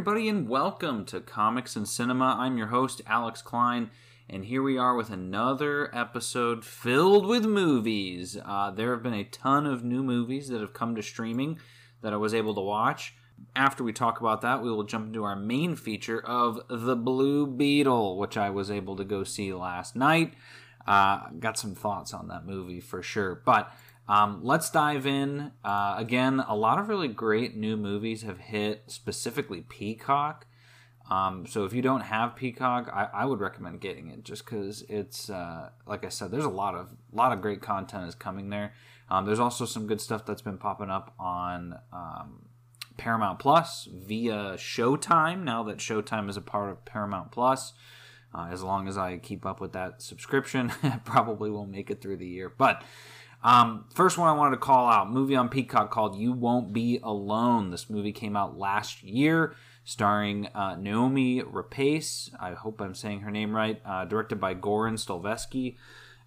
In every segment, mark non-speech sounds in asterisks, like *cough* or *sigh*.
everybody, and welcome to Comics and Cinema. I'm your host, Alex Klein, and here we are with another episode filled with movies. Uh, there have been a ton of new movies that have come to streaming that I was able to watch. After we talk about that, we will jump into our main feature of The Blue Beetle, which I was able to go see last night. Uh, got some thoughts on that movie for sure. But um, let's dive in. Uh, again, a lot of really great new movies have hit, specifically Peacock. Um, so if you don't have Peacock, I, I would recommend getting it just because it's uh, like I said, there's a lot of lot of great content is coming there. Um, there's also some good stuff that's been popping up on um, Paramount Plus via Showtime. Now that Showtime is a part of Paramount Plus, uh, as long as I keep up with that subscription, *laughs* I probably will make it through the year. But um, first one I wanted to call out movie on Peacock called "You Won't Be Alone." This movie came out last year, starring uh, Noomi Rapace. I hope I'm saying her name right. Uh, directed by Goran Stolevski,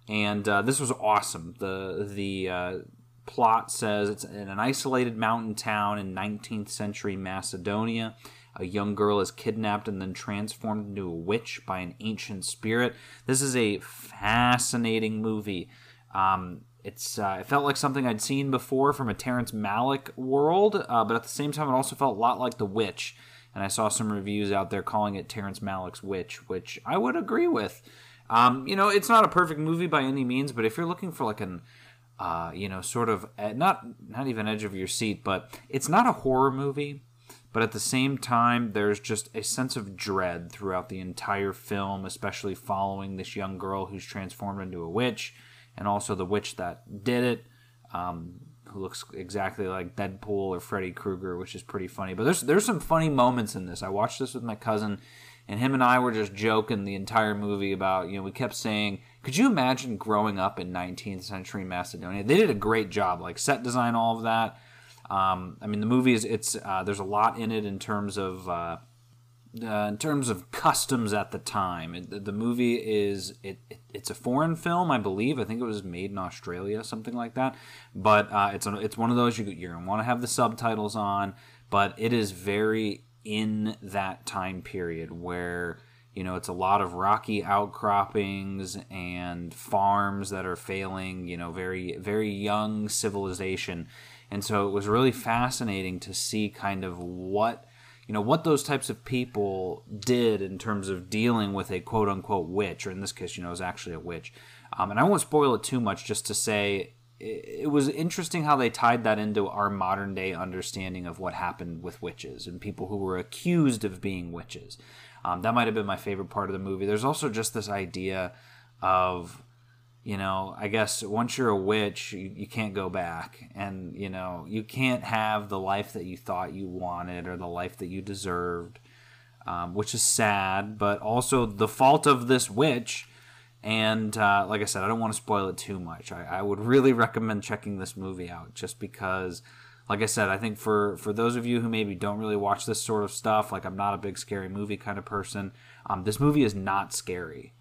and uh, this was awesome. the The uh, plot says it's in an isolated mountain town in 19th century Macedonia. A young girl is kidnapped and then transformed into a witch by an ancient spirit. This is a fascinating movie. Um, it's uh, it felt like something I'd seen before from a Terrence Malick world, uh, but at the same time, it also felt a lot like The Witch. And I saw some reviews out there calling it Terrence Malick's Witch, which I would agree with. Um, you know, it's not a perfect movie by any means, but if you're looking for like an uh, you know, sort of not not even edge of your seat, but it's not a horror movie. But at the same time, there's just a sense of dread throughout the entire film, especially following this young girl who's transformed into a witch and also the witch that did it, um, who looks exactly like Deadpool or Freddy Krueger, which is pretty funny. But there's there's some funny moments in this. I watched this with my cousin, and him and I were just joking the entire movie about you know we kept saying, could you imagine growing up in 19th century Macedonia? They did a great job, like set design, all of that. Um, I mean, the movie is it's uh, there's a lot in it in terms of. Uh, uh, in terms of customs at the time, it, the movie is it, it, it's a foreign film, I believe. I think it was made in Australia, something like that. But uh, it's a, it's one of those you gonna want to have the subtitles on, but it is very in that time period where you know it's a lot of rocky outcroppings and farms that are failing. You know, very very young civilization, and so it was really fascinating to see kind of what you know what those types of people did in terms of dealing with a quote unquote witch, or in this case, you know, is actually a witch. Um, and I won't spoil it too much, just to say it, was interesting how they tied that into our modern day understanding of what happened with witches and people who were accused of being witches. Um, that might have been my favorite part of the movie. There's also just this idea of you know, I guess once you're a witch, you, you can't go back. And, you know, you can't have the life that you thought you wanted or the life that you deserved, um, which is sad, but also the fault of this witch. And uh, like I said, I don't want to spoil it too much. I, I would really recommend checking this movie out just because, like I said, I think for, for those of you who maybe don't really watch this sort of stuff, like I'm not a big scary movie kind of person, um, this movie is not scary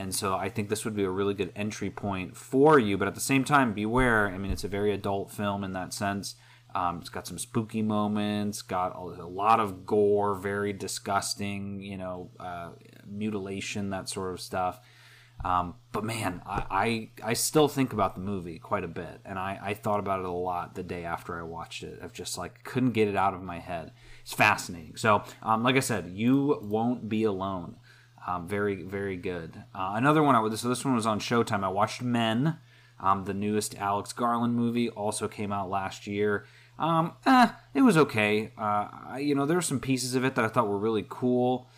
and so I think this would be a really good entry point for you. But at the same time, beware. I mean, it's a very adult film in that sense. Um, it's got some spooky moments, got a, lot of gore, very disgusting, you know, uh, mutilation, that sort of stuff. Um, but man, I, I, I still think about the movie quite a bit, and I, I thought about it a lot the day after I watched it. I've just like couldn't get it out of my head. It's fascinating. So, um, like I said, you won't be alone. Um, very, very good. Uh, another one, I would, so this one was on Showtime. I watched Men, um, the newest Alex Garland movie, also came out last year. Um, eh, it was okay. Uh, I, you know, there were some pieces of it that I thought were really cool.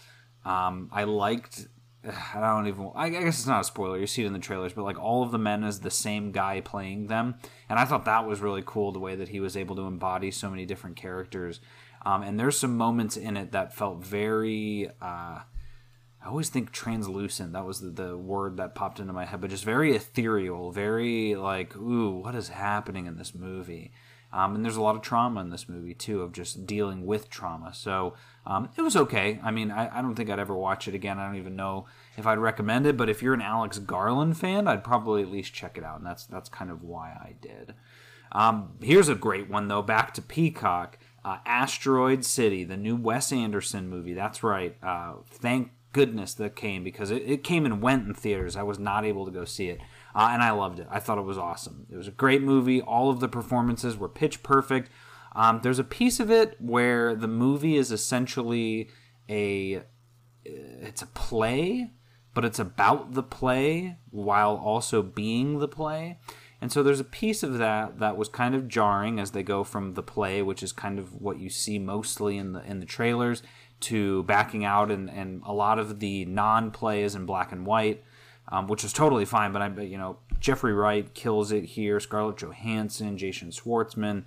Um, I liked. I don't even. I guess it's not a spoiler. You see it in the trailers, but like all of the men is the same guy playing them, and I thought that was really cool the way that he was able to embody so many different characters. Um, and there's some moments in it that felt very. Uh, I always think translucent. That was the, the word that popped into my head, but just very ethereal, very like, ooh, what is happening in this movie? Um, and there's a lot of trauma in this movie too, of just dealing with trauma. So um, it was okay. I mean, I, I, don't think I'd ever watch it again. I don't even know if I'd recommend it. But if you're an Alex Garland fan, I'd probably at least check it out, and that's that's kind of why I did. Um, here's a great one though. Back to Peacock. Uh, Asteroid City, the new Wes Anderson movie. That's right. Uh, thank goodness that came because it, it, came and went in theaters. I was not able to go see it. Uh, and I loved it. I thought it was awesome. It was a great movie. All of the performances were pitch perfect. Um, there's a piece of it where the movie is essentially a it's a play, but it's about the play while also being the play. And so there's a piece of that that was kind of jarring as they go from the play, which is kind of what you see mostly in the in the trailers, to backing out, and, and a lot of the non-play is in black and white, um, which is totally fine. But I, you know, Jeffrey Wright kills it here. Scarlett Johansson, Jason Schwartzman.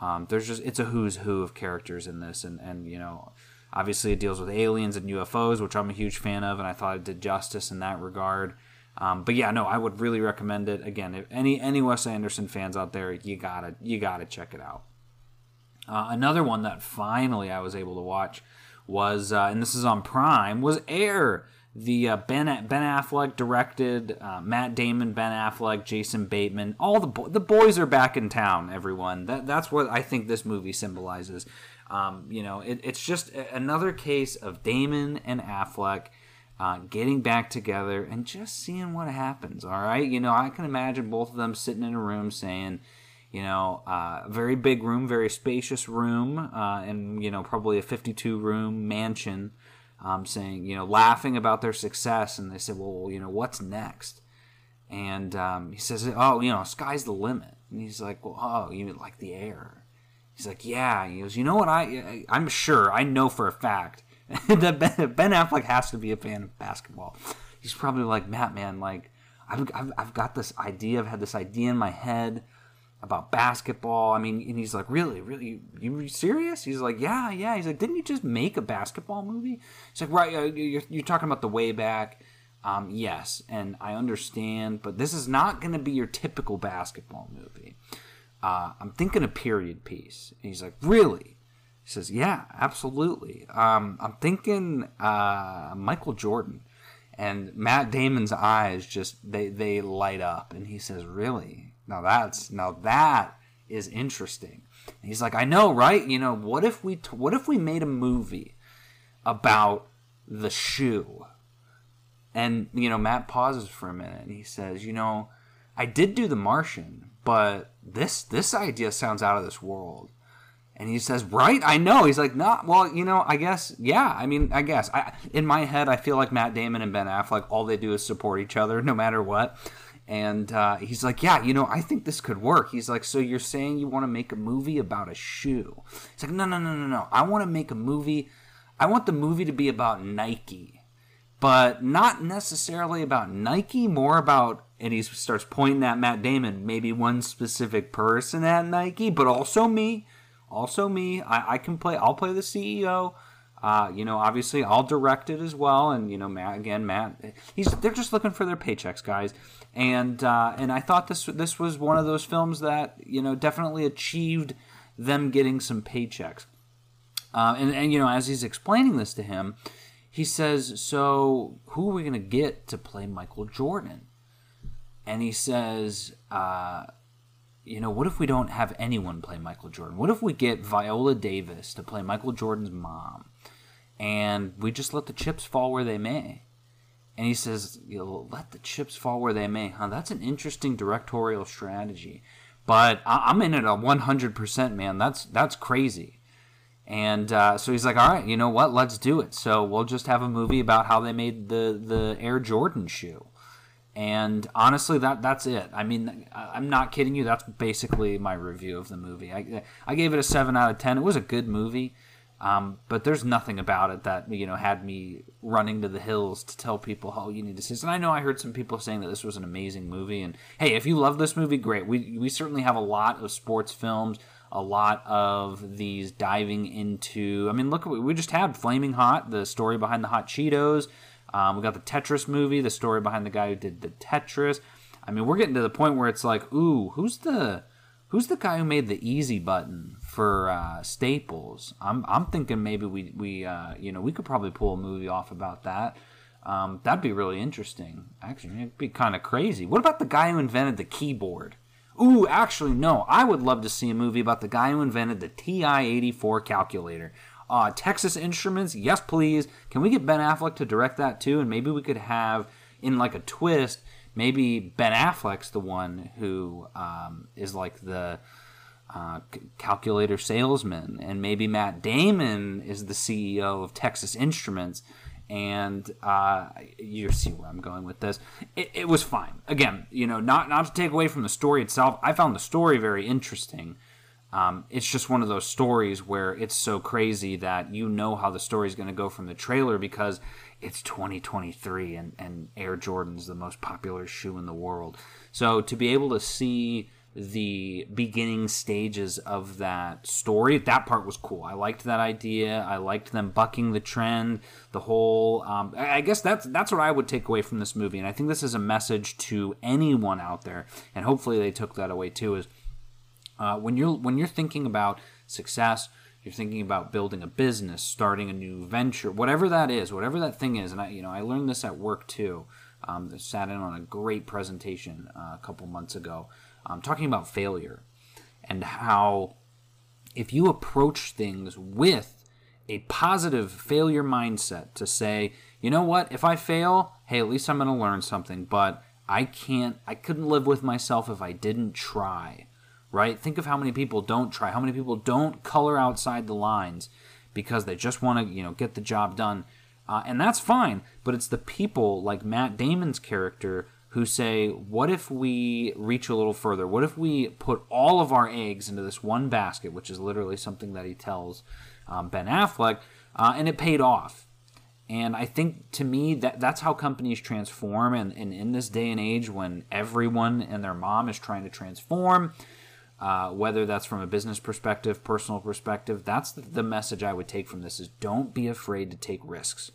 Um, there's just it's a who's who of characters in this, and and you know, obviously it deals with aliens and UFOs, which I'm a huge fan of, and I thought it did justice in that regard. Um, but yeah, no, I would really recommend it. Again, if any any Wes Anderson fans out there, you gotta you gotta check it out. Uh, another one that finally I was able to watch was, uh, and this is on Prime, was Air. The uh, Ben Ben Affleck directed, uh, Matt Damon, Ben Affleck, Jason Bateman, all the bo- the boys are back in town. Everyone, that that's what I think this movie symbolizes. Um, you know, it, it's just another case of Damon and Affleck uh, getting back together and just seeing what happens. All right, you know, I can imagine both of them sitting in a room saying, you know, uh, very big room, very spacious room, uh, and you know, probably a 52 room mansion. Um, saying, you know, laughing about their success, and they said, well, you know, what's next? And um, he says, oh, you know, sky's the limit. And he's like, well, oh, you like the air? He's like, yeah. He goes, you know what? I I'm sure, I know for a fact *laughs* that ben, Affleck has to be a fan of basketball. He's probably like Matt, man. Like I've, I've, I've got this idea. I've had this idea in my head about basketball. I mean, and he's like, really, really, you serious? He's like, yeah, yeah. He's like, didn't you just make a basketball movie? He's like, right. Uh, you're, you're talking about the way back. Um, yes, and I understand, but this is not going to be your typical basketball movie. Uh, I'm thinking a period piece. And he's like, really? He says, "Yeah, absolutely. Um, I'm thinking uh, Michael Jordan." And Matt Damon's eyes just they they light up, and he says, "Really? Now that's now that is interesting." And he's like, "I know, right? You know, what if we t- what if we made a movie about the shoe?" And you know, Matt pauses for a minute, and he says, "You know, I did do The Martian, but this this idea sounds out of this world." And he says, "Right, I know." He's like, "Nah, well, you know, I guess, yeah. I mean, I guess. I, in my head, I feel like Matt Damon and Ben Affleck, all they do is support each other, no matter what." And uh, he's like, "Yeah, you know, I think this could work." He's like, "So you're saying you want to make a movie about a shoe?" It's like, "No, no, no, no, no. I want to make a movie. I want the movie to be about Nike, but not necessarily about Nike. More about." And he starts pointing at Matt Damon, maybe one specific person at Nike, but also me also me. I, I can play. I'll play the CEO. Uh, you know, obviously, I'll direct it as well. And you know, Matt again, Matt. He's they're just looking for their paychecks, guys. And uh, and I thought this this was one of those films that you know definitely achieved them getting some paychecks. Uh, and and you know, as he's explaining this to him, he says, "So who are we going to get to play Michael Jordan?" And he says, uh, you know, what if we don't have anyone play Michael Jordan? What if we get Viola Davis to play Michael Jordan's mom and we just let the chips fall where they may? And he says, you know, let the chips fall where they may. Huh? That's an interesting directorial strategy. But I- am in it a 100%, man. That's that's crazy. And uh, so he's like, all right, you know what? Let's do it. So we'll just have a movie about how they made the, the Air Jordan shoe. And honestly, that that's it. I mean, I'm not kidding you. That's basically my review of the movie. I, I gave it a seven out of ten. It was a good movie, um, but there's nothing about it that you know had me running to the hills to tell people, "Oh, you need to see this." And I know I heard some people saying that this was an amazing movie. And hey, if you love this movie, great. We we certainly have a lot of sports films, a lot of these diving into. I mean, look, we just had Flaming Hot, the story behind the hot Cheetos. Um, we got the Tetris movie, the story behind the guy who did the Tetris. I mean, we're getting to the point where it's like, ooh, who's the who's the guy who made the easy button for uh, Staples? I'm I'm thinking maybe we we uh, you know we could probably pull a movie off about that. Um, that'd be really interesting. Actually, it'd be kind of crazy. What about the guy who invented the keyboard? Ooh, actually, no. I would love to see a movie about the guy who invented the TI 84 calculator. Uh, Texas Instruments, yes, please. Can we get Ben Affleck to direct that too? And maybe we could have, in like a twist, maybe Ben Affleck's the one who um, is like the uh, calculator salesman, and maybe Matt Damon is the CEO of Texas Instruments. And uh, you see where I'm going with this. It, it, was fine. Again, you know, not not to take away from the story itself. I found the story very interesting. Um, it's just one of those stories where it's so crazy that you know how the story is going to go from the trailer because it's 2023 and, and Air Jordan's the most popular shoe in the world. So to be able to see the beginning stages of that story. That part was cool. I liked that idea. I liked them bucking the trend. The whole, um, I guess that's that's what I would take away from this movie, and I think this is a message to anyone out there, and hopefully they took that away too. Is uh, when you're when you're thinking about success, you're thinking about building a business, starting a new venture, whatever that is, whatever that thing is, and I you know I learned this at work too. Um, sat in on a great presentation uh, a couple months ago um, talking about failure and how if you approach things with a positive failure mindset to say, you know what, if I fail, hey, at least I'm going to learn something, but I can't, I couldn't live with myself if I didn't try, right? Think of how many people don't try, how many people don't color outside the lines because they just want to, you know, get the job done. Uh, and that's fine, but it's the people like Matt Damon's character who say, What if we reach a little further? What if we put all of our eggs into this one basket, which is literally something that he tells um, Ben Affleck, uh, and it paid off. And I think to me that that's how companies transform. And, and in this day and age, when everyone and their mom is trying to transform, uh, whether that's from a business perspective, personal perspective, that's the, the message I would take from this: is don't be afraid to take risks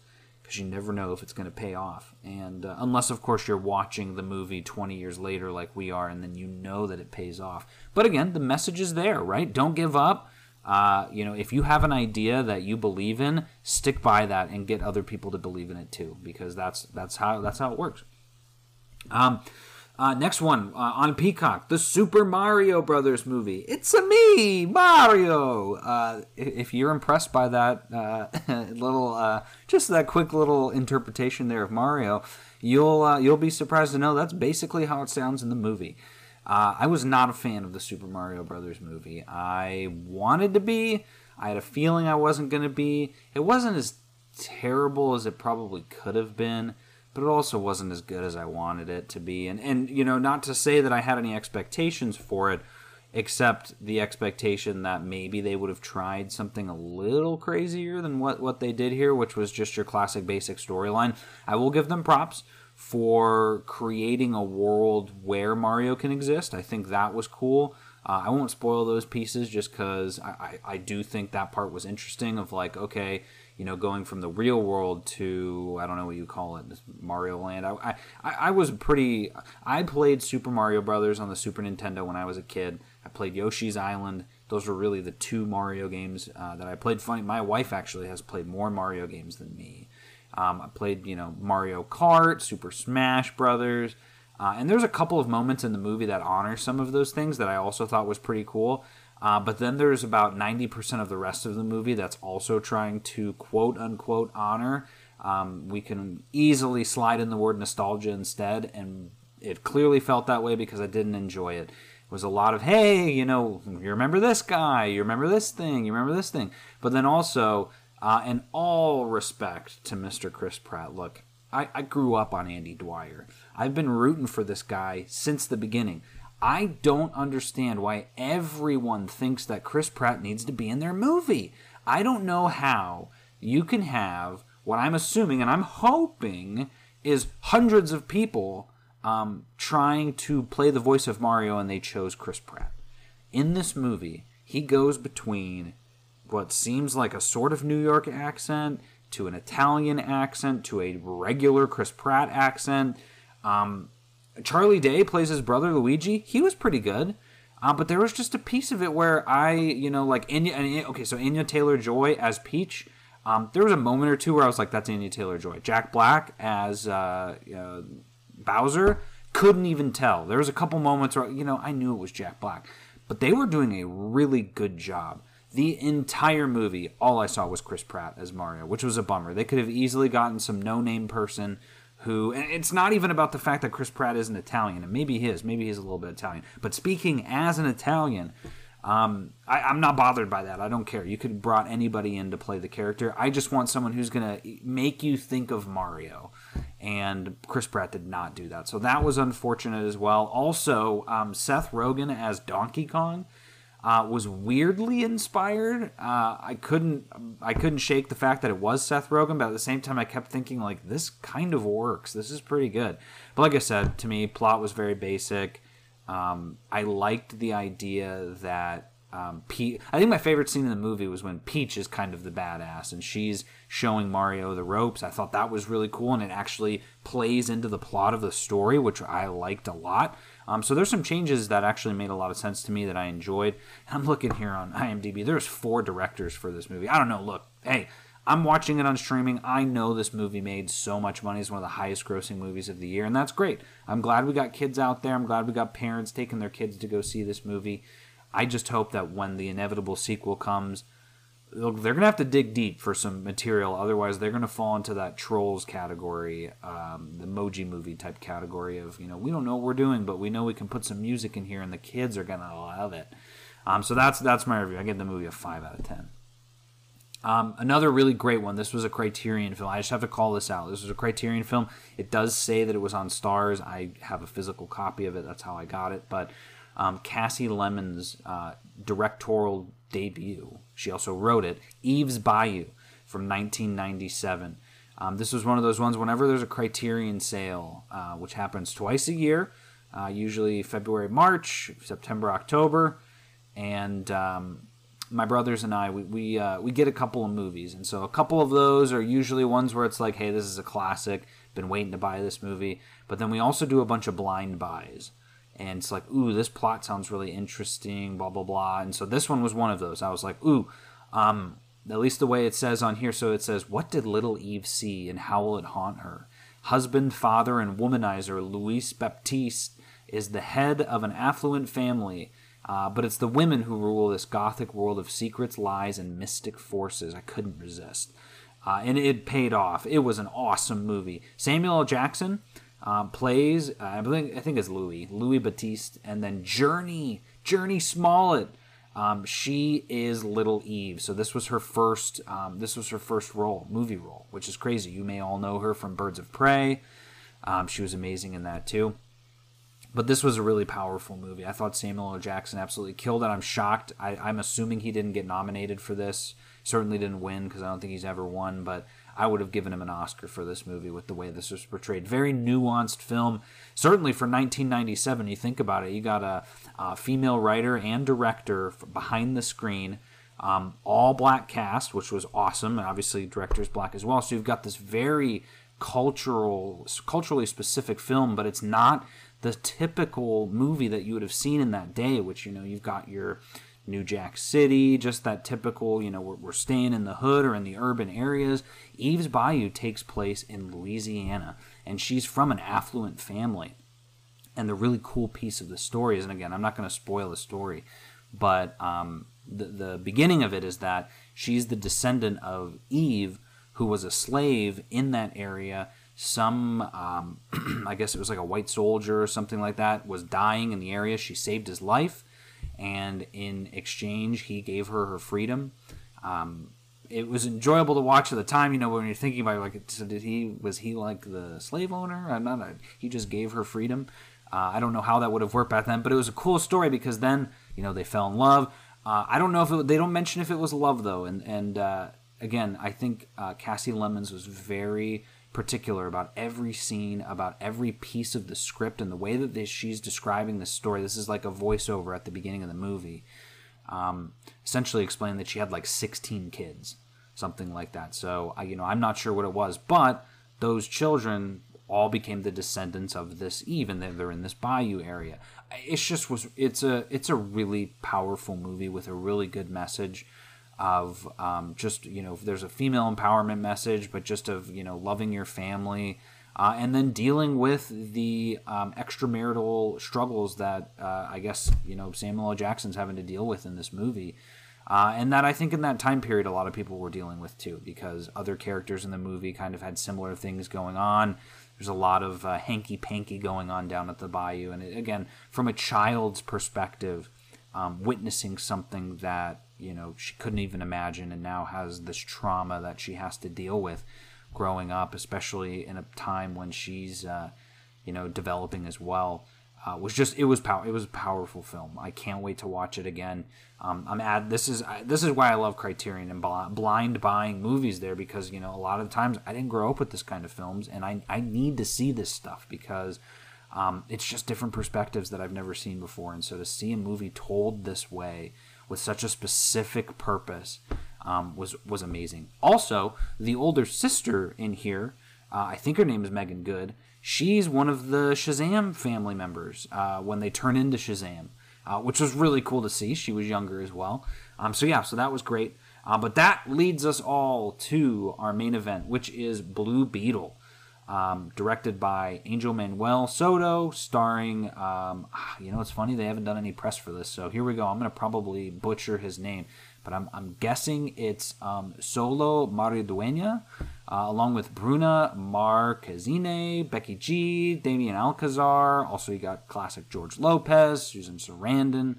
because you never know if it's going to pay off. And uh, unless, of course, you're watching the movie 20 years later, like we are, and then you know that it pays off. But again, the message is there, right? Don't give up. Uh, you know, if you have an idea that you believe in, stick by that and get other people to believe in it too, because that's that's how that's how it works. Um, uh, next one uh, on Peacock, the Super Mario Brothers movie. It's a me, Mario. Uh, if you're impressed by that uh, *laughs* little, uh, just that quick little interpretation there of Mario, you'll uh, you'll be surprised to know that's basically how it sounds in the movie. I was not a fan of the Super Mario Brothers movie. I wanted to be. I had a feeling I wasn't going to be. It wasn't as terrible as it probably could have been but it also wasn't as good as I wanted it to be. And and you know, not to say that I had any expectations for it, except the expectation that maybe they would have tried something a little crazier than what what they did here, which was just your classic basic storyline. I will give them props for creating a world where Mario can exist. I think that was cool. Uh, I won't spoil those pieces just because I, I, I do think that part was interesting. Of like, okay, you know, going from the real world to I don't know what you call it, Mario Land. I, I, I was pretty. I played Super Mario Brothers on the Super Nintendo when I was a kid. I played Yoshi's Island. Those were really the two Mario games uh, that I played. Funny, my wife actually has played more Mario games than me. Um, I played, you know, Mario Kart, Super Smash Brothers, uh, and there's a couple of moments in the movie that honor some of those things that I also thought was pretty cool. Uh, but then there's about 90% of the rest of the movie that's also trying to quote unquote honor. Um, we can easily slide in the word nostalgia instead, and it clearly felt that way because I didn't enjoy it. It was a lot of, hey, you know, you remember this guy, you remember this thing, you remember this thing. But then also, uh, in all respect to Mr. Chris Pratt, look, I, I grew up on Andy Dwyer. I've been rooting for this guy since the beginning. I don't understand why everyone thinks that Chris Pratt needs to be in their movie. I don't know how you can have what I'm assuming and I'm hoping is hundreds of people um, trying to play the voice of Mario and they chose Chris Pratt. In this movie, he goes between what seems like a sort of New York accent to an Italian accent to a regular Chris Pratt accent. Um, Charlie Day plays his brother Luigi. He was pretty good. Uh, but there was just a piece of it where I, you know, like Anya. Okay, so Anya Taylor Joy as Peach. Um, there was a moment or two where I was like, "That's Anya Taylor Joy." Jack Black as uh, uh, Bowser. couldn't even tell. There was a couple moments where you know I knew it was Jack Black, but they were doing a really good job. The entire movie, all I saw was Chris Pratt as Mario, which was a bummer. They could have easily gotten some no-name person who and it's not even about the fact that Chris Pratt isn't Italian, and maybe he is, maybe he's a little bit Italian. But speaking as an Italian, um, I, am not bothered by that. I don't care. You could have brought anybody in to play the character. I just want someone who's gonna make you think of Mario, and Chris Pratt did not do that. So that was unfortunate as well. Also, um, Seth Rogen as Donkey Kong uh, was weirdly inspired. Uh, I couldn't I couldn't shake the fact that it was Seth Rogen, but at the same time, I kept thinking like this kind of works. This is pretty good. But like I said, to me, plot was very basic. Um, I liked the idea that um, I think my favorite scene in the movie was when Peach is kind of the badass and she's showing Mario the ropes. I thought that was really cool and it actually plays into the plot of the story, which I liked a lot. Um, so there's some changes that actually made a lot of sense to me that I enjoyed. I'm looking here on IMDb. There's four directors for this movie. I don't know. Look, hey, I'm watching it on streaming. I know this movie made so much money. It's one of the highest grossing movies of the year, and that's great. I'm glad we got kids out there. I'm glad we got parents taking their kids to go see this movie. I just hope that when the inevitable sequel comes, they're going to have to dig deep for some material. Otherwise, they're going to fall into that trolls category, um, the emoji movie type category of, you know, we don't know what we're doing, but we know we can put some music in here and the kids are going to love it. Um, so that's that's my review. I give the movie a 5 out of 10. Um, another really great one. This was a Criterion film. I just have to call this out. This was a Criterion film. It does say that it was on Starz. I have a physical copy of it. That's how I got it. But um, Kasi Lemmons' uh, directorial debut. She also wrote it, Eve's Bayou from 1997. Um, this was one of those ones whenever there's a Criterion sale, uh, which happens twice a year, uh, usually February, March, September, October, and um, my brothers and I we we, uh, we get a couple of movies, and so a couple of those are usually ones where it's like, hey, this is a classic, been waiting to buy this movie, but then we also do a bunch of blind buys and it's like, ooh, this plot sounds really interesting, blah blah blah. And so this one was one of those. I was like, ooh, um, at least the way it says on here. So it says, what did little Eve see, and how will it haunt her? Husband, father, and womanizer Luis Batiste is the head of an affluent family. Uh, but it's the women who rule this gothic world of secrets, lies, and mystic forces. I couldn't resist. Uh, and it paid off. It was an awesome movie. Samuel L. Jackson, um, plays, uh, I think I think it's Louis, Louis Batiste, and then Jurnee Jurnee Smollett. Um, she is Little Eve. So this was her first. Um, this was her first role, movie role, which is crazy. You may all know her from Birds of Prey. Um, she was amazing in that too. But this was a really powerful movie. I thought Samuel L. Jackson absolutely killed it. I'm shocked. I, I'm assuming he didn't get nominated for this. Certainly didn't win because I don't think he's ever won. But I would have given him an Oscar for this movie with the way this was portrayed. Very nuanced film. Certainly for 1997, you think about it, you got a, a female writer and director behind the screen. Um, all black cast, which was awesome. And obviously, director's black as well. So you've got this very cultural, culturally specific film, but it's not the typical movie that you would have seen in that day. Which you know, you've got your New Jack City, just that typical, you know, we're, we're staying in the hood or in the urban areas. Eve's Bayou takes place in Louisiana, and she's from an affluent family. And the really cool piece of the story is, and again, I'm not going to spoil the story, but um, the, the beginning of it is that she's the descendant of Eve, who was a slave in that area. Some, um, *clears throat* I guess it was like a white soldier or something like that, was dying in the area. She saved his life and in exchange, he gave her her freedom. Um, it was enjoyable to watch at the time. You know, when you're thinking about it, like, so did he was he like the slave owner? I'm not. A, he just gave her freedom. Uh, I don't know how that would have worked back then, but it was a cool story because then you know they fell in love. Uh, I don't know if it, they don't mention if it was love though, and and uh, again, I think uh, Kasi Lemmons was very particular about every scene, about every piece of the script, and the way that this, she's describing the story. This is like a voiceover at the beginning of the movie, um, essentially explaining that she had like 16 kids, something like that. So, I, you know, I'm not sure what it was, but those children all became the descendants of this Eve, and they're in this bayou area. It's just was it's a it's a really powerful movie with a really good message of um, just you know there's a female empowerment message but just of you know loving your family uh, and then dealing with the um, extramarital struggles that uh, I guess you know Samuel L. Jackson's having to deal with in this movie. Uh, and that I think in that time period, a lot of people were dealing with too, because other characters in the movie kind of had similar things going on. There's a lot of uh, hanky panky going on down at the bayou, and it, again, from a child's perspective, um, witnessing something that you know she couldn't even imagine, and now has this trauma that she has to deal with growing up, especially in a time when she's uh, you know developing as well uh, was just it was pow- it was a powerful film. I can't wait to watch it again. Um, I'm at this is this is why I love Criterion and blind buying movies there because you know a lot of times I didn't grow up with this kind of films and I I need to see this stuff because um, it's just different perspectives that I've never seen before and so to see a movie told this way with such a specific purpose um, was was amazing. Also, the older sister in here, uh, I think her name is Meagan Good she's one of the Shazam family members uh, when they turn into Shazam, uh, which was really cool to see. She was younger as well. Um, so, yeah, so that was great. Uh, but that leads us all to our main event, which is Blue Beetle. Um, directed by Angel Manuel Soto, starring, um, ah, you know, it's funny, they haven't done any press for this, so here we go. I'm going to probably butcher his name, but I'm, I'm guessing it's um, Xolo Maridueña, uh, along with Bruna Marquezine, Becky G, Damian Alcazar. Also, you got classic George Lopez, Susan Sarandon.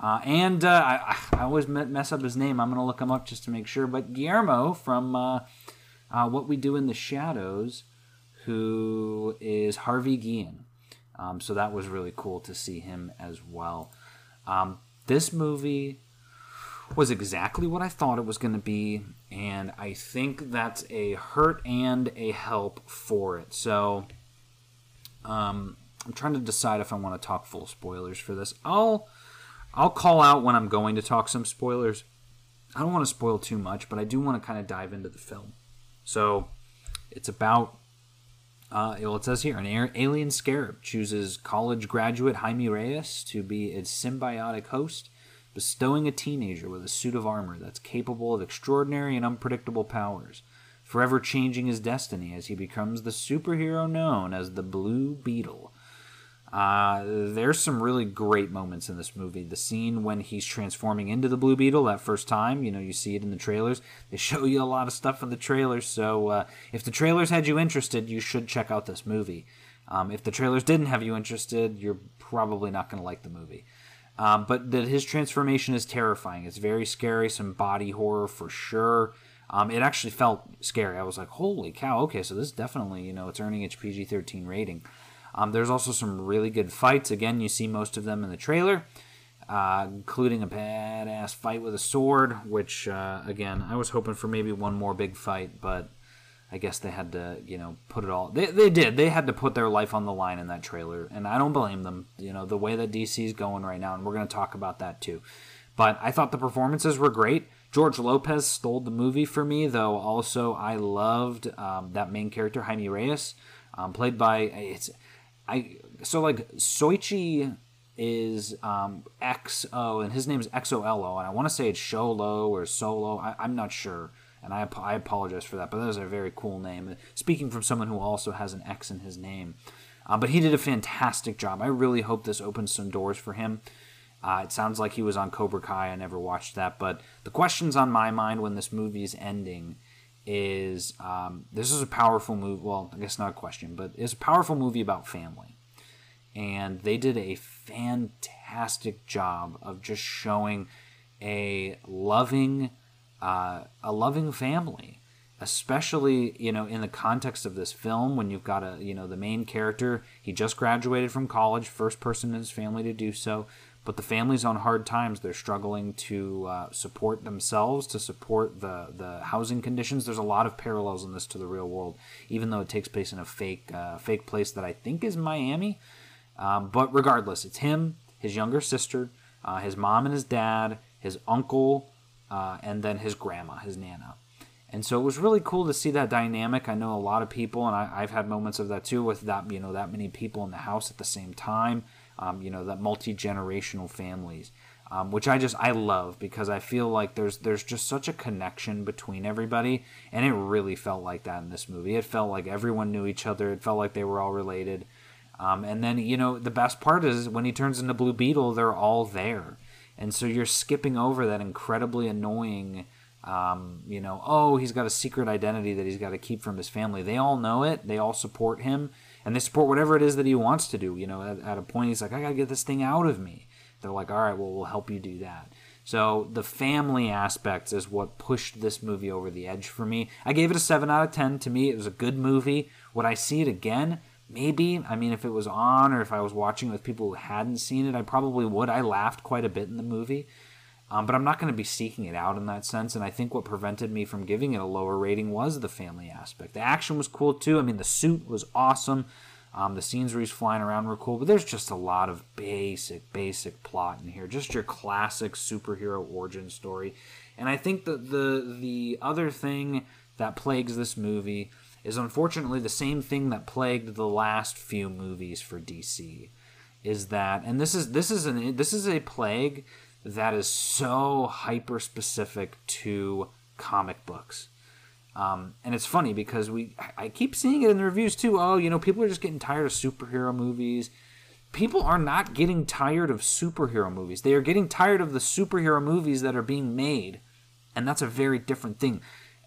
Uh, and uh, I, I, always mess up his name. I'm going to look him up just to make sure. But Guillermo from uh, uh, What We Do in the Shadows, who is Harvey Guillen. Um, so that was really cool to see him as well. Um, this movie was exactly what I thought it was going to be, and I think that's a hurt and a help for it. So, um, I'm trying to decide if I want to talk full spoilers for this. I'll I'll call out when I'm going to talk some spoilers. I don't want to spoil too much, but I do want to kind of dive into the film. So, it's about uh, well, it says here an alien scarab chooses college graduate Jaime Reyes to be its symbiotic host bestowing a teenager with a suit of armor that's capable of extraordinary and unpredictable powers, forever changing his destiny as he becomes the superhero known as the Blue Beetle. Uh, there's some really great moments in this movie. The scene when he's transforming into the Blue Beetle that first time, you know, you see it in the trailers. They show you a lot of stuff in the trailers, so uh, if the trailers had you interested, you should check out this movie. Um, if the trailers didn't have you interested, you're probably not going to like the movie. Um, but that his transformation is terrifying. It's very scary, some body horror for sure. Um, it actually felt scary. I was like, holy cow, okay, so this definitely, you know, it's earning its PG 13 rating. Um, there's also some really good fights. Again, you see most of them in the trailer, uh, including a badass fight with a sword, which, uh, again, I was hoping for maybe one more big fight, but I guess they had to, you know, put it all. They, they did. They had to put their life on the line in that trailer, and I don't blame them. You know, the way that DC is going right now, and we're going to talk about that too. But I thought the performances were great. George Lopez stole the movie for me, though. Also, I loved um, that main character, Jaime Reyes, um, played by it's I. So like Soichi is um, XO, and his name is XOLO, and I want to say it's Sholo or Solo. I, I'm not sure and I, I apologize for that, but that is a very cool name. Speaking from someone who also has an X in his name. Uh, but he did a fantastic job. I really hope this opens some doors for him. Uh, it sounds like he was on Cobra Kai. I never watched that, but the questions on my mind when this movie is ending is um, this is a powerful movie. Well, I guess not a question, but it's a powerful movie about family, and they did a fantastic job of just showing a loving uh, a loving family especially you know in the context of this film when you've got a you know the main character he just graduated from college first person in his family to do so but the family's on hard times they're struggling to uh, support themselves to support the the housing conditions there's a lot of parallels in this to the real world even though it takes place in a fake uh, fake place that i think is miami um, but regardless it's him his younger sister uh, his mom and his dad his uncle uh, and then his grandma, his nana. And so it was really cool to see that dynamic. I know a lot of people, and I, have had moments of that too, with that you know that many people in the house at the same time. Um, you know that multi generational families. um, which I just I love because I feel like there's there's just such a connection between everybody, and it really felt like that in this movie. It felt like everyone knew each other. It felt like they were all related. Um, and then you know the best part is when he turns into Blue Beetle, they're all there, and so you're skipping over that incredibly annoying. Um, you know, oh, he's got a secret identity that he's got to keep from his family. They all know it. They all support him, and they support whatever it is that he wants to do. You know, at, at a point, he's like, I got to get this thing out of me they're like, all right, well, we'll help you do that. So the family aspects is what pushed this movie over the edge for me. I gave it a 7 out of 10. To me, it was a good movie. Would I see it again? Maybe. I mean, if it was on or if I was watching with people who hadn't seen it, I probably would. I laughed quite a bit in the movie. Um, but I'm not going to be seeking it out in that sense. And I think what prevented me from giving it a lower rating was the family aspect. The action was cool too. I mean, the suit was awesome. Um, the scenes where he's flying around were cool, but there's just a lot of basic, basic plot in here. Just your classic superhero origin story. And I think that the the other thing that plagues this movie is unfortunately the same thing that plagued the last few movies for DC. Is that and this is this is an this is a plague that is so hyper specific to comic books. Um, and it's funny because we I keep seeing it in the reviews too. Oh, you know, people are just getting tired of superhero movies. People are not getting tired of superhero movies. They are getting tired of the superhero movies that are being made. And that's a very different thing.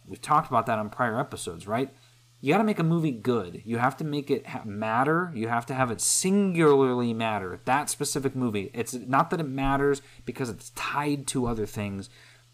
We've talked about that on prior episodes, right? You got to make a movie good. You have to make it matter. You have to have it singularly matter. That specific movie. It's not that it matters because it's tied to other things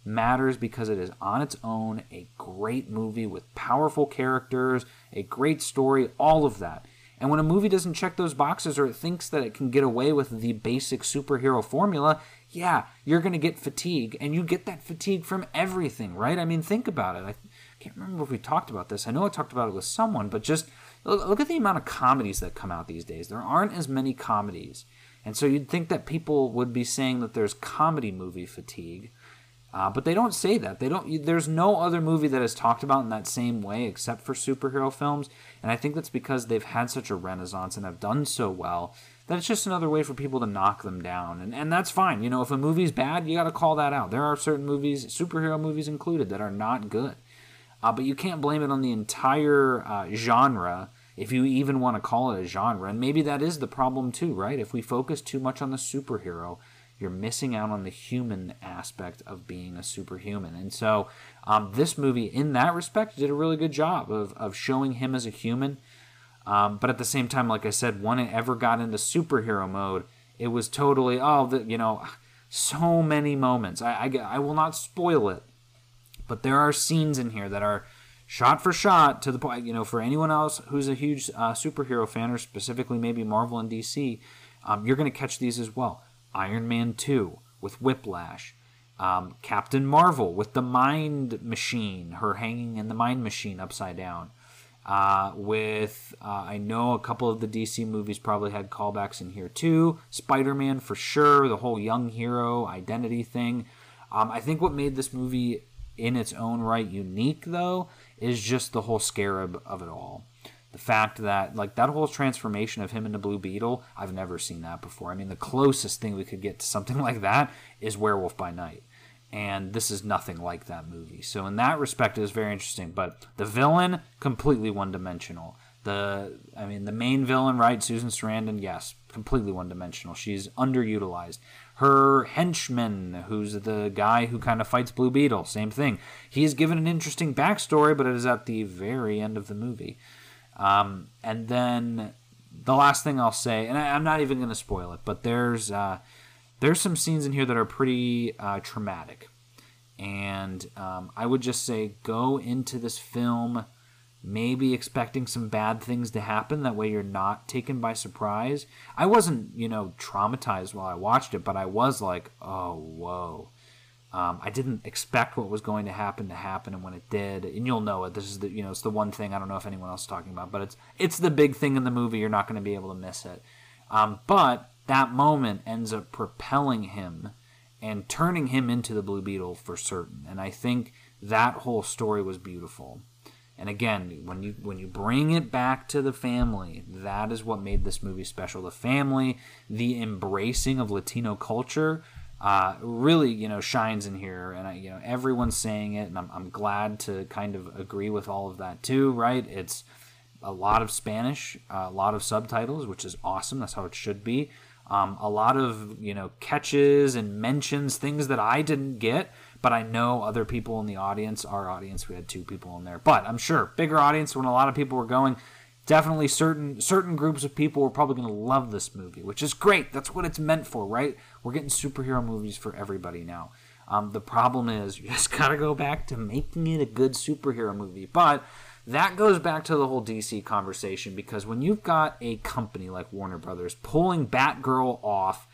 matters because it is on its own a great movie with powerful characters, a great story, all of that. And when a movie doesn't check those boxes or it thinks that it can get away with the basic superhero formula, yeah, you're going to get fatigue. And you get that fatigue from everything, right? I mean, think about it. I can't remember if we talked about this. I know I talked about it with someone, but just look at the amount of comedies that come out these days. There aren't as many comedies. And so you'd think that people would be saying that there's comedy movie fatigue. Uh, but they don't say that. They don't. There's no other movie that is talked about in that same way except for superhero films, and I think that's because they've had such a renaissance and have done so well that it's just another way for people to knock them down, and and that's fine. You know, if a movie's bad, you got to call that out. There are certain movies, superhero movies included, that are not good, uh, but you can't blame it on the entire uh, genre if you even want to call it a genre. And maybe that is the problem too, right? If we focus too much on the superhero you're missing out on the human aspect of being a superhuman. And so, um, this movie, in that respect, did a really good job of, of showing him as a human. Um, but at the same time, like I said, when it ever got into superhero mode, it was totally, oh, the, you know, so many moments. I, I, I will not spoil it, but there are scenes in here that are shot for shot to the point, you know, for anyone else who's a huge uh, superhero fan, or specifically maybe Marvel and DC, um, you're going to catch these as well. Iron Man 2 with Whiplash, um, Captain Marvel with the Mind Machine, her hanging in the Mind Machine upside down. Uh, with uh, I know a couple of the DC movies probably had callbacks in here too. Spider Man for sure, the whole young hero identity thing. Um, I think what made this movie in its own right unique though is just the whole scarab of it all the fact that like that whole transformation of him into Blue Beetle, I've never seen that before. I mean, the closest thing we could get to something *laughs* like that is Werewolf by Night. And this is nothing like that movie. So in that respect it is very interesting, but the villain completely one-dimensional. The I mean, the main villain, right, Susan Sarandon, yes, completely one-dimensional. She's underutilized. Her henchman, who's the guy who kind of fights Blue Beetle, same thing. He's given an interesting backstory, but it is at the very end of the movie. Um, and then the last thing I'll say, and I, am not even going to spoil it, but there's uh, there's some scenes in here that are pretty uh, traumatic, and um, I would just say go into this film maybe expecting some bad things to happen. That way you're not taken by surprise. I wasn't, you know, traumatized while I watched it, but I was like, oh, whoa. Um, I didn't expect what was going to happen to happen, and when it did, and you'll know it. This is the you know it's the one thing I don't know if anyone else is talking about, but it's it's the big thing in the movie. You're not going to be able to miss it. Um, but that moment ends up propelling him and turning him into the Blue Beetle for certain. And I think that whole story was beautiful. And again, when you when you bring it back to the family, that is what made this movie special. The family, the embracing of Latino culture uh, really you know shines in here, and I, you know everyone's saying it, and I'm, I'm glad to kind of agree with all of that too. Right? It's a lot of Spanish, a lot of subtitles, which is awesome. That's how it should be. Um, a lot of you know catches and mentions, things that I didn't get, but I know other people in the audience, our audience, we had two people in there, but I'm sure bigger audience when a lot of people were going. Definitely, certain certain groups of people were probably going to love this movie, which is great. That's what it's meant for, right? We're getting superhero movies for everybody now. Um, the problem is *laughs* you just got to go back to making it a good superhero movie, but that goes back to the whole DC conversation because when you've got a company like Warner Brothers pulling Batgirl off,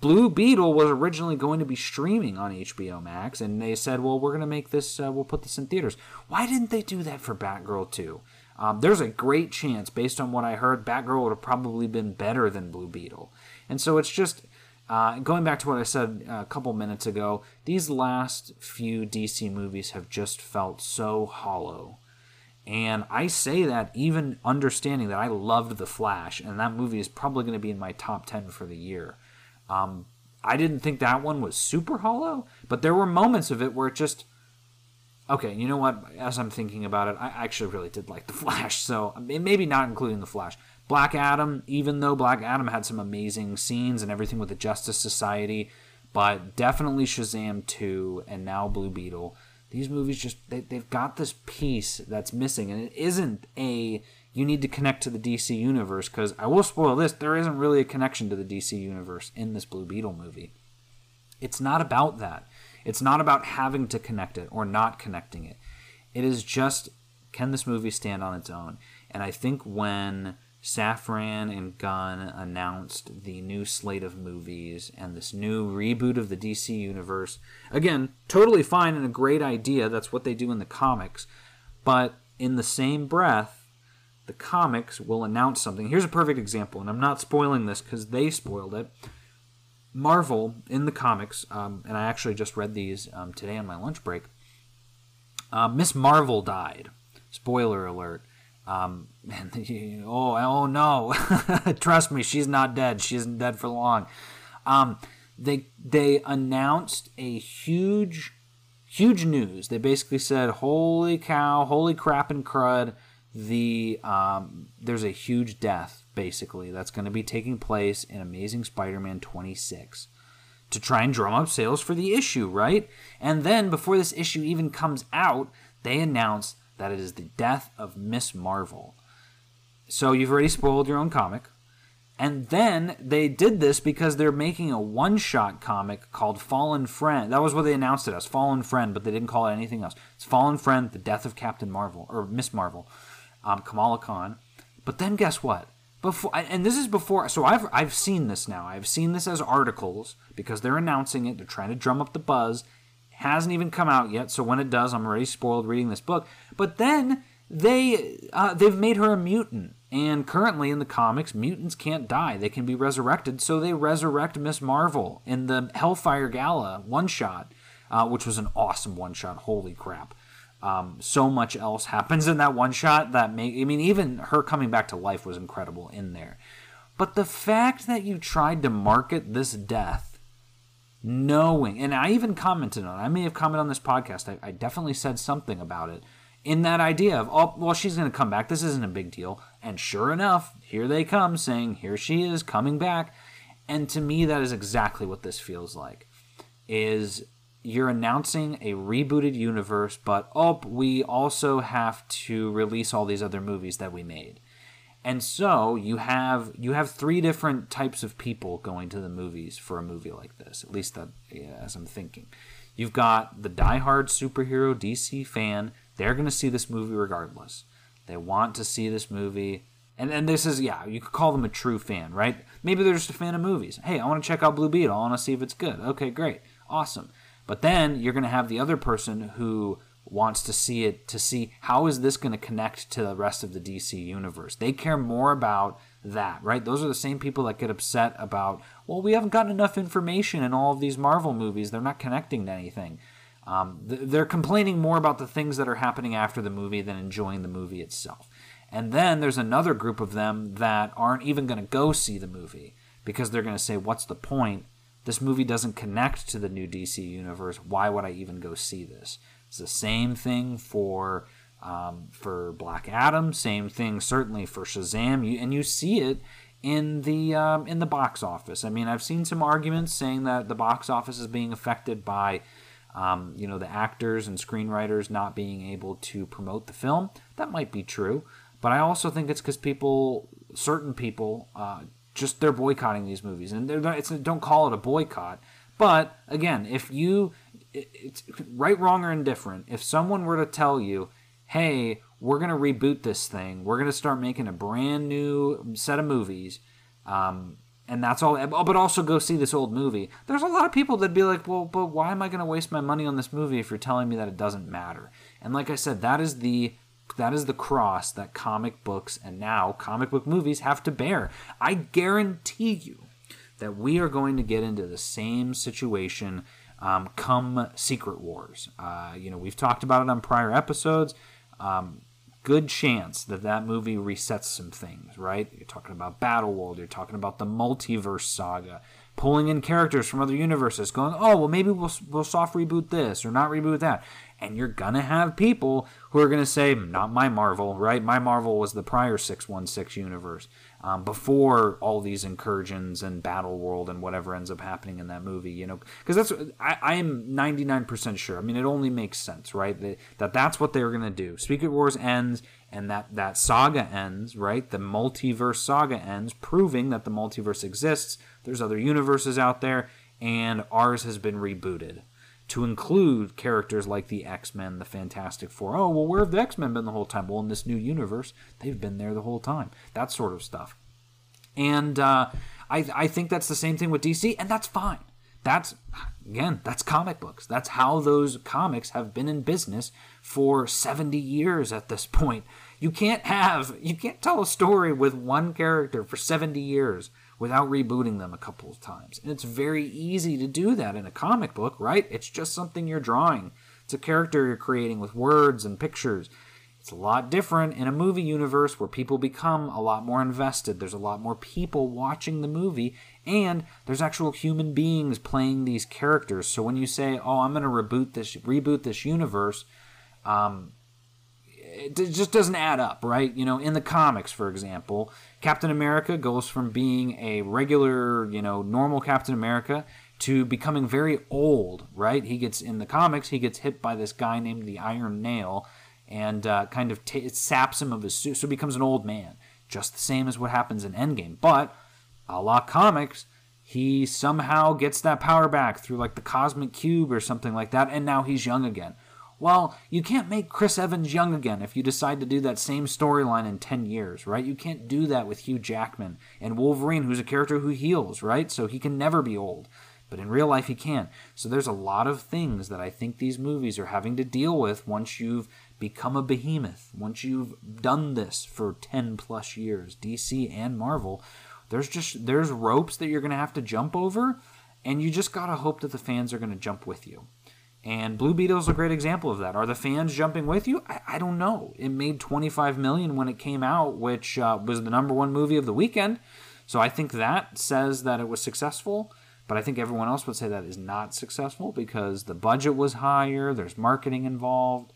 Blue Beetle was originally going to be streaming on HBO Max, and they said, "Well, we're going to make this. Uh, we'll put this in theaters." Why didn't they do that for Batgirl too? Um, there's a great chance, based on what I heard, Batgirl would have probably been better than Blue Beetle, and so it's just. Uh, going back to what I said a couple minutes ago, these last few DC movies have just felt so hollow. And I say that even understanding that I loved The Flash, and that movie is probably going to be in my top 10 for the year. Um, I didn't think that one was super hollow, but there were moments of it where it just. Okay, you know what? As I'm thinking about it, I actually really did like The *laughs* Flash, so maybe not including The Flash. Black Adam, even though Black Adam had some amazing scenes and everything with the Justice Society, but definitely Shazam 2 and now Blue Beetle these movies just they, they've got this piece that's missing and it isn't a you need to connect to the dc universe because i will spoil this there isn't really a connection to the dc universe in this blue beetle movie. It's not about that. It's not about having to connect it or not connecting it. It is just can this movie stand on its own? And i think when Safran and Gunn announced the new slate of movies and this new reboot of the DC universe. Again, totally fine and a great idea. That's what they do in the comics. But in the same breath, the comics will announce something. Here's a perfect example, and I'm not spoiling this because they spoiled it. Marvel in the comics, um, and I actually just read these um, today on my lunch break. Uh, Miss Marvel died. Spoiler alert. Um, *laughs* and oh, oh no! *laughs* Trust me, she's not dead. She isn't dead for long. Um, they they announced a huge, huge news. They basically said, "Holy cow! Holy crap and crud!" The um, there's a huge death basically that's going to be taking place in Amazing Spider-Man 26 to try and drum up sales for the issue, right? And then before this issue even comes out, they announce that it is the death of Miss Marvel. So you've already spoiled your own comic. And then they did this because they're making a one shot comic called Fallen Friend. That was what they announced it as Fallen Friend, but they didn't call it anything else. It's Fallen Friend, The Death of Captain Marvel, or Miss Marvel, um, Kamala Khan. But then guess what? Before, and this is before, so I've, I've seen this now. I've seen this as articles because they're announcing it. They're trying to drum up the buzz hasn't even come out yet. So when it does, I'm already spoiled reading this book. But then they uh, they've made her a mutant, and currently in the comics, mutants can't die; they can be resurrected. So they resurrect Miss Marvel in the Hellfire Gala one shot, uh, which was an awesome one shot. Holy crap! Um, so much else happens in that one shot that make I mean even her coming back to life was incredible in there. But the fact that you tried to market this death knowing, and I even commented on it. I may have commented on this podcast. I, I definitely said something about it in that idea of, oh, well, she's going to come back. This isn't a big deal. And sure enough, here they come saying, here she is coming back. And to me, that is exactly what this feels like. Is you're announcing a rebooted universe, but oh, we also have to release all these other movies that we made. And so you have you have three different types of people going to the movies for a movie like this. At least that, yeah, as I'm thinking, you've got the diehard superhero DC fan. They're going to see this movie regardless. They want to see this movie, and and this is yeah, you could call them a true fan, right? Maybe they're just a fan of movies. Hey, I want to check out Blue Beetle. I want to see if it's good. Okay, great, awesome. But then you're going to have the other person who wants to see it to see how is this going to connect to the rest of the DC universe. They care more about that, right? Those are the same people that get upset about, well, we haven't gotten enough information in all of these Marvel movies. They're not connecting to anything. Um, they're complaining more about the things that are happening after the movie than enjoying the movie itself. And then there's another group of them that aren't even going to go see the movie because they're going to say, what's the point? this movie doesn't connect to the new DC universe. Why would I even go see this? It's the same thing for um, for Black Adam. Same thing certainly for Shazam. You, and you see it in the um, in the box office. I mean, I've seen some arguments saying that the box office is being affected by um, you know the actors and screenwriters not being able to promote the film. That might be true, but I also think it's because people, certain people, uh, just they're boycotting these movies, and they're it's don't call it a boycott. But again, if you, it's right, wrong, or indifferent. If someone were to tell you, "Hey, we're gonna reboot this thing. We're gonna start making a brand new set of movies," um, and that's all. But also go see this old movie. There's a lot of people that'd be like, "Well, but why am I gonna waste my money on this movie if you're telling me that it doesn't matter?" And like I said, that is the that is the cross that comic books and now comic book movies have to bear. I guarantee you that we are going to get into the same situation um, come Secret Wars. Uh, you know, we've talked about it on prior episodes. Um, good chance that that movie resets some things, right? You're talking about Battle World, you're talking about the multiverse saga, pulling in characters from other universes, going, oh, well, maybe we'll, we'll soft reboot this or not reboot that and you're gonna have people who are gonna say, "Not my Marvel, right? My Marvel was the prior six one six universe um, before all these incursions and Battle World and whatever ends up happening in that movie." You know, because that's I, I am ninety nine percent sure. I mean, it only makes sense, right? That, that that's what they were gonna do. Secret Wars ends, and that that saga ends, right? The multiverse saga ends, proving that the multiverse exists. There's other universes out there, and ours has been rebooted to include characters like the X Men, the Fantastic Four. Oh, well, where have the X Men been the whole time? Well, in this new universe, they've been there the whole time. That sort of stuff. And uh, I, I think that's the same thing with DC, and that's fine. That's, again, that's comic books. That's how those comics have been in business for 70 years at this point. You can't have, you can't tell a story with one character for 70 years without rebooting them a couple of times. And it's very easy to do that in a comic book, right? It's just something you're drawing. It's a character you're creating with words and pictures. It's a lot different in a movie universe where people become a lot more invested. There's a lot more people watching the movie, and there's actual human beings playing these characters. So when you say, "Oh, I'm going to reboot this reboot this universe," um, it just doesn't add up, right? You know, in the comics, for example, Captain America goes from being a regular, you know, normal Captain America to becoming very old, right? He gets in the comics, he gets hit by this guy named the Iron Nail and uh, kind of t- saps him of his suit, so he becomes an old man, just the same as what happens in Endgame. But a la comics, he somehow gets that power back through like the cosmic cube or something like that, and now he's young again. Well, you can't make Chris Evans young again if you decide to do that same storyline in 10 years, right? You can't do that with Hugh Jackman and Wolverine, who's a character who heals, right? So he can never be old. But in real life, he can. So there's a lot of things that I think these movies are having to deal with once you've become a behemoth, once you've done this for 10 plus years, DC and Marvel. There's just there's ropes that you're going to have to jump over and you just got to hope that the fans are going to jump with you. And Blue Beetle is a great example of that. Are the fans jumping with you? I, I don't know. It made 25 million when it came out, which uh, was the number one movie of the weekend. So I think that says that it was successful. But I think everyone else would say that is not successful because the budget was higher. There's marketing involved.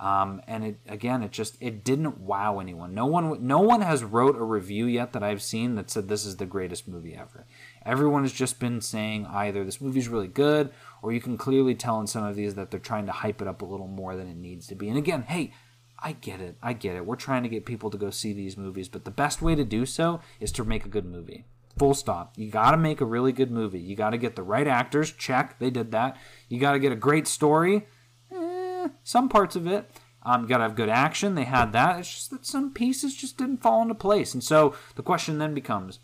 Um, and it again, it just it didn't wow anyone. No one, no one has wrote a review yet that I've seen that said this is the greatest movie ever. Everyone has just been saying either this movie's really good or you can clearly tell in some of these that they're trying to hype it up a little more than it needs to be. And again, hey, I get it. I get it. We're trying to get people to go see these movies, but the best way to do so is to make a good movie. Full stop. You got to make a really good movie. You got to get the right actors. Check. They did that. You got to get a great story. Eh, some parts of it. Um, you got to have good action. They had that. It's just that some pieces just didn't fall into place. And so the question then becomes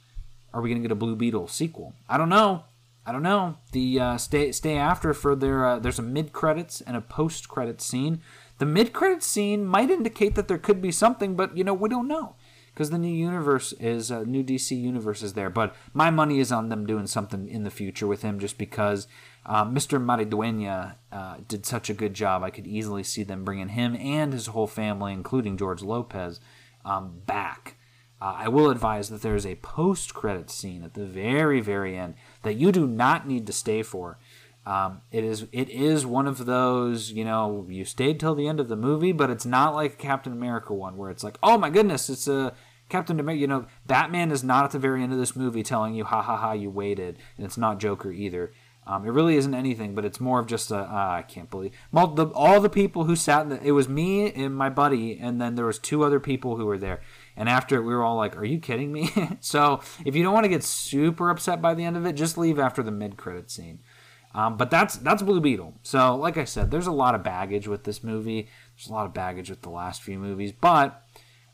are we going to get a Blue Beetle sequel? I don't know. I don't know. The uh, stay stay after for their uh, there's a mid credits and a post credits scene. The mid credits scene might indicate that there could be something, but you know we don't know because the new universe is uh, new DC universe is there. But my money is on them doing something in the future with him, just because uh, Mr. Maridueña uh, did such a good job. I could easily see them bringing him and his whole family, including George Lopez, um, back Uh, I will advise that there is a post credit scene at the very, very end that you do not need to stay for. Um, it is it is one of those you know you stayed till the end of the movie, but it's not like Captain America one where it's like oh my goodness it's a Captain America. You know Batman is not at the very end of this movie telling you ha ha ha you waited, and it's not Joker either. Um, it really isn't anything, but it's more of just a uh, I can't believe the, all the people who sat. In the, it was me and my buddy, and then there was two other people who were there. And after it, we were all like, "Are you kidding me?" *laughs* so if you don't want to get super upset by the end of it, just leave after the mid credit scene. Um, but that's that's Blue Beetle. So like I said, there's a lot of baggage with this movie. There's a lot of baggage with the last few movies, but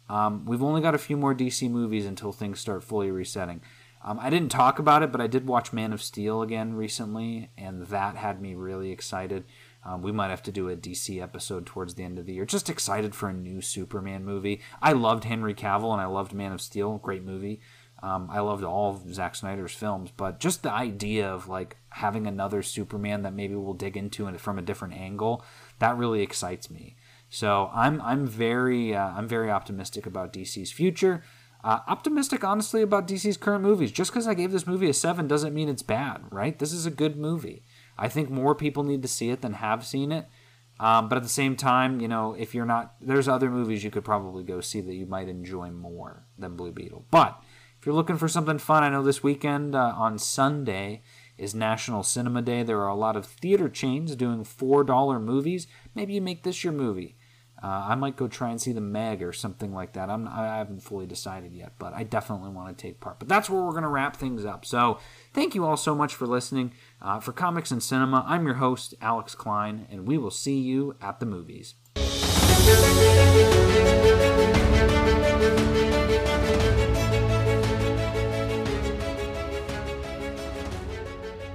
um, we've only got a few more DC movies until things start fully resetting. Um, I didn't talk about it, but I did watch Man of Steel again recently, and that had me really excited. Um, we might have to do a DC episode towards the end of the year. Just excited for a new Superman movie. I loved Henry Cavill and I loved Man of Steel. Great movie. Um, I loved all of Zack Snyder's films, but just the idea of like having another Superman that maybe we'll dig into from a different angle, that really excites me. So I'm I'm very uh, I'm very optimistic about DC's future. Uh, optimistic, honestly, about DC's current movies. Just because I gave this movie a 7 doesn't mean it's bad, right? This is a good movie. I think more people need to see it than have seen it. Um, but at the same time, you know, if you're not, there's other movies you could probably go see that you might enjoy more than Blue Beetle. But if you're looking for something fun, I know this weekend uh, on Sunday is National Cinema Day. There are a lot of theater chains doing $4 movies. Maybe you make this your movie. Uh, I might go try and see the Meg or something like that. I'm, I haven't fully decided yet, but I definitely want to take part. But that's where we're going to wrap things up. So thank you all so much for listening. Uh, for Comics and Cinema, I'm your host, Alex Klein, and we will see you at the movies.